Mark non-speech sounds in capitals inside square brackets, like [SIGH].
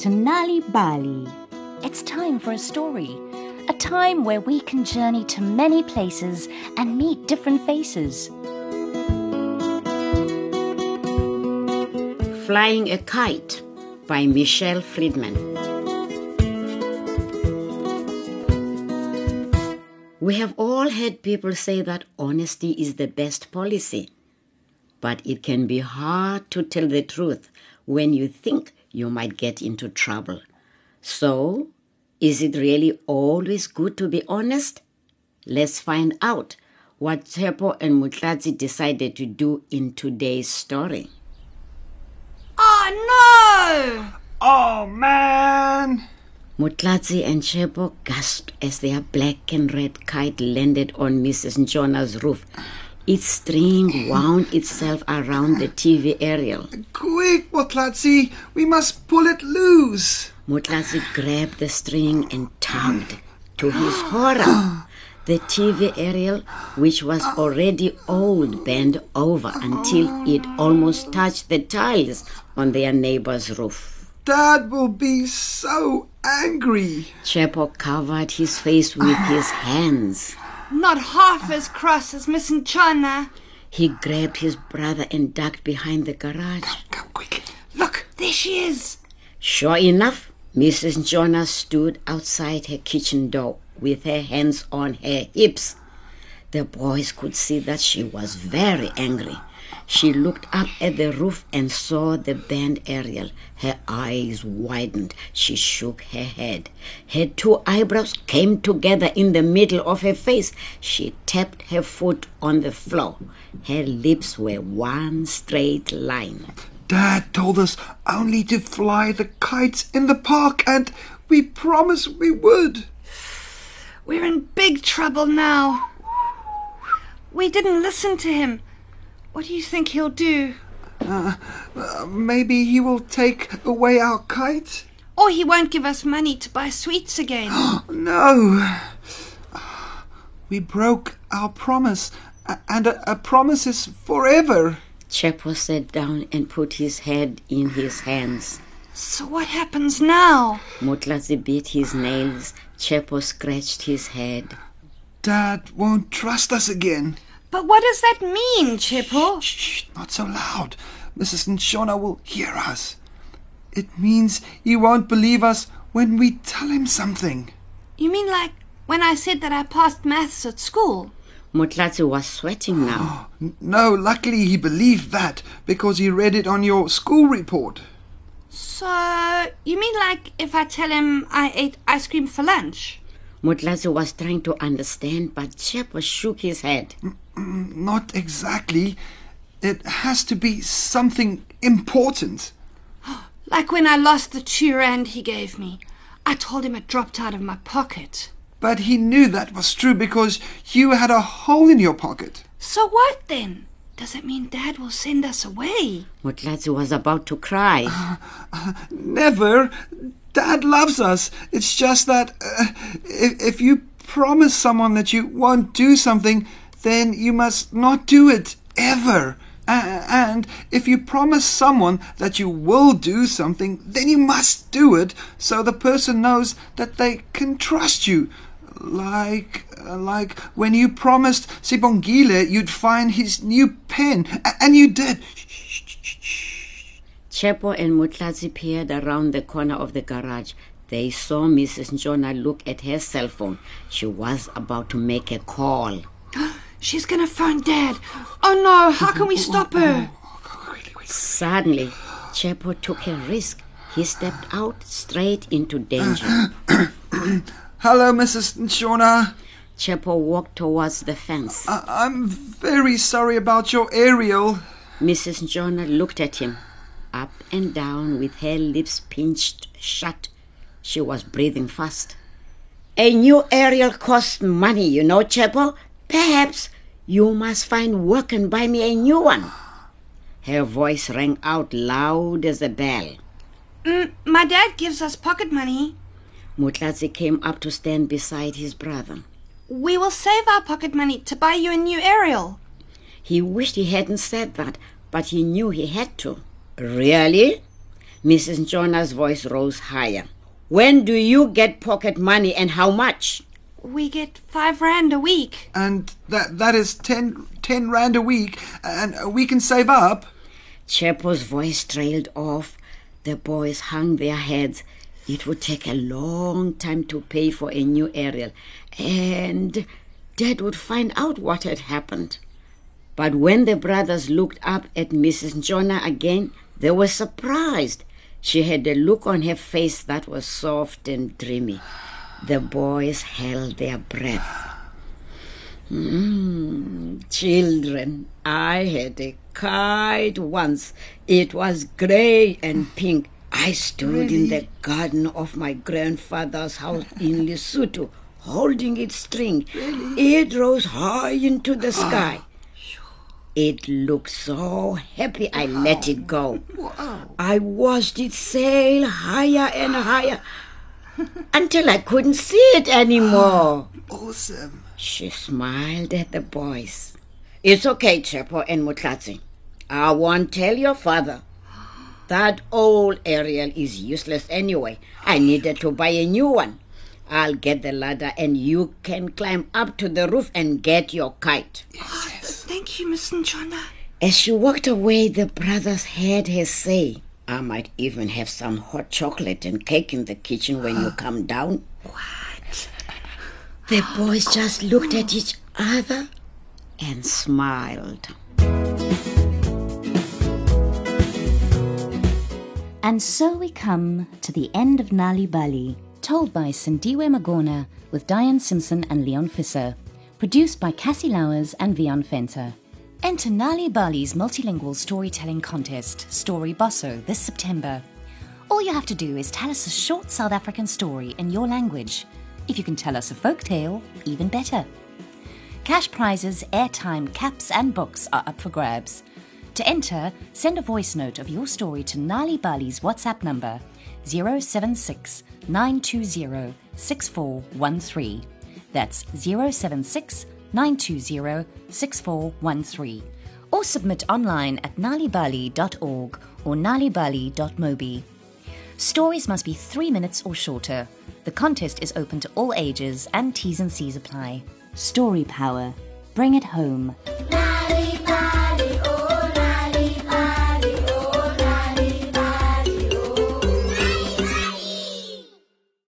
to Nali Bali. It's time for a story. A time where we can journey to many places and meet different faces. Flying a Kite by Michelle Friedman. We have all heard people say that honesty is the best policy. But it can be hard to tell the truth when you think you might get into trouble. So, is it really always good to be honest? Let's find out what Tshepo and Motlatsi decided to do in today's story. Oh no! Oh man! Motlatsi and Tshepo gasped as their black and red kite landed on Mrs. Njona's roof. Its string wound itself around the TV aerial. Quick, Motlatsi! We must pull it loose! Motlatsi grabbed the string and tugged. To his horror, the TV aerial, which was already old, bent over until it almost touched the tiles on their neighbor's roof. Dad will be so angry. Tshepo covered his face with his hands. Not half as cross as Miss Nchana. He grabbed his brother and ducked behind the garage. Come quickly. Look, there she is. Sure enough, Mrs. Jonah stood outside her kitchen door with her hands on her hips. The boys could see that she was very angry. She looked up at the roof and saw the band aerial. Her eyes widened. She shook her head. Her two eyebrows came together in the middle of her face. She tapped her foot on the floor. Her lips were one straight line. Dad told us only to fly the kites in the park, and we promised we would. We're in big trouble now. We didn't listen to him. What do you think he'll do? Uh, maybe he will take away our kite? Or he won't give us money to buy sweets again. [GASPS] no. We broke our promise, and a, a promise is forever. Tshepo sat down and put his head in his hands. So what happens now? Motlatsi bit his nails. Tshepo scratched his head. Dad won't trust us again. But what does that mean, Tshepo? Shh, shh, not so loud. Mrs. Nshona will hear us. It means he won't believe us when we tell him something. You mean like when I said that I passed maths at school? Motlatsi was sweating oh, now. No, luckily he believed that because he read it on your school report. So, you mean like if I tell him I ate ice cream for lunch? Motlatsi was trying to understand, but Tshepo shook his head. [CLEARS THROAT] Not exactly. It has to be something important. [GASPS] Like when I lost the two rand he gave me. I told him it dropped out of my pocket. But he knew that was true because you had a hole in your pocket. So what then? Does it mean Dad will send us away? Motlatsi was about to cry. Uh, [LAUGHS] uh, never. Dad loves us. It's just that uh, if, if you promise someone that you won't do something, then you must not do it ever. And if you promise someone that you will do something, then you must do it so the person knows that they can trust you. Like, uh, like when you promised Sibongile you'd find his new pen, and you did. Tshepo and Motlatsi peered around the corner of the garage. They saw Mrs. Njona look at her cell phone. She was about to make a call. [GASPS] She's gonna phone Dad. Oh no, how can we stop her? Suddenly, Tshepo took a risk. He stepped out straight into danger. [CLEARS THROAT] Hello, Mrs. Nshona. Tshepo walked towards the fence. I- I'm very sorry about your aerial. Mrs. Njona looked at him, up and down with her lips pinched shut. She was breathing fast. A new aerial costs money, you know, Tshepo. Perhaps you must find work and buy me a new one. Her voice rang out loud as a bell. Mm, my dad gives us pocket money. Motlatsi came up to stand beside his brother. We will save our pocket money to buy you a new aerial. He wished he hadn't said that, but he knew he had to. Really? Mrs. Jonah's voice rose higher. When do you get pocket money and how much? We get five rand a week. And that that is ten, ten rand a week, and we can save up. Tshepo's voice trailed off. The boys hung their heads. It would take a long time to pay for a new aerial, and Dad would find out what had happened. But when the brothers looked up at Mrs. Jonah again, they were surprised. She had a look on her face that was soft and dreamy. The boys held their breath. Mm, children, I had a kite once. It was grey and pink. I stood in the garden of my grandfather's house in Lesotho, holding its string. It rose high into the sky. It looked so happy I let it go. I watched it sail higher and higher [LAUGHS] until I couldn't see it anymore. [GASPS] Awesome. She smiled at the boys. It's okay, Tshepo and Motlatsi. I won't tell your father. That old aerial is useless anyway. I needed to buy a new one. I'll get the ladder and you can climb up to the roof and get your kite. Yes. Thank you, Miss Njona. As she walked away, the brothers heard her say, I might even have some hot chocolate and cake in the kitchen when you come down. What? The boys just looked at each other and smiled. And so we come to the end of Nal'ibali, told by Sindiwe Magona with Diane Simpson and Leon Fisser, produced by Cassie Lowers and Vion Fenter. Enter Nal'ibali's multilingual storytelling contest, Story Bosso, this September. All you have to do is tell us a short South African story in your language. If you can tell us a folk tale, even better. Cash prizes, airtime, caps, and books are up for grabs. To enter, send a voice note of your story to Nal'ibali's WhatsApp number 076 920 6413. That's 076 920 6413. Or submit online at nalibali.org or nalibali.mobi. Stories must be three minutes or shorter. The contest is open to all ages and T's and C's apply. Story Power. Bring it home.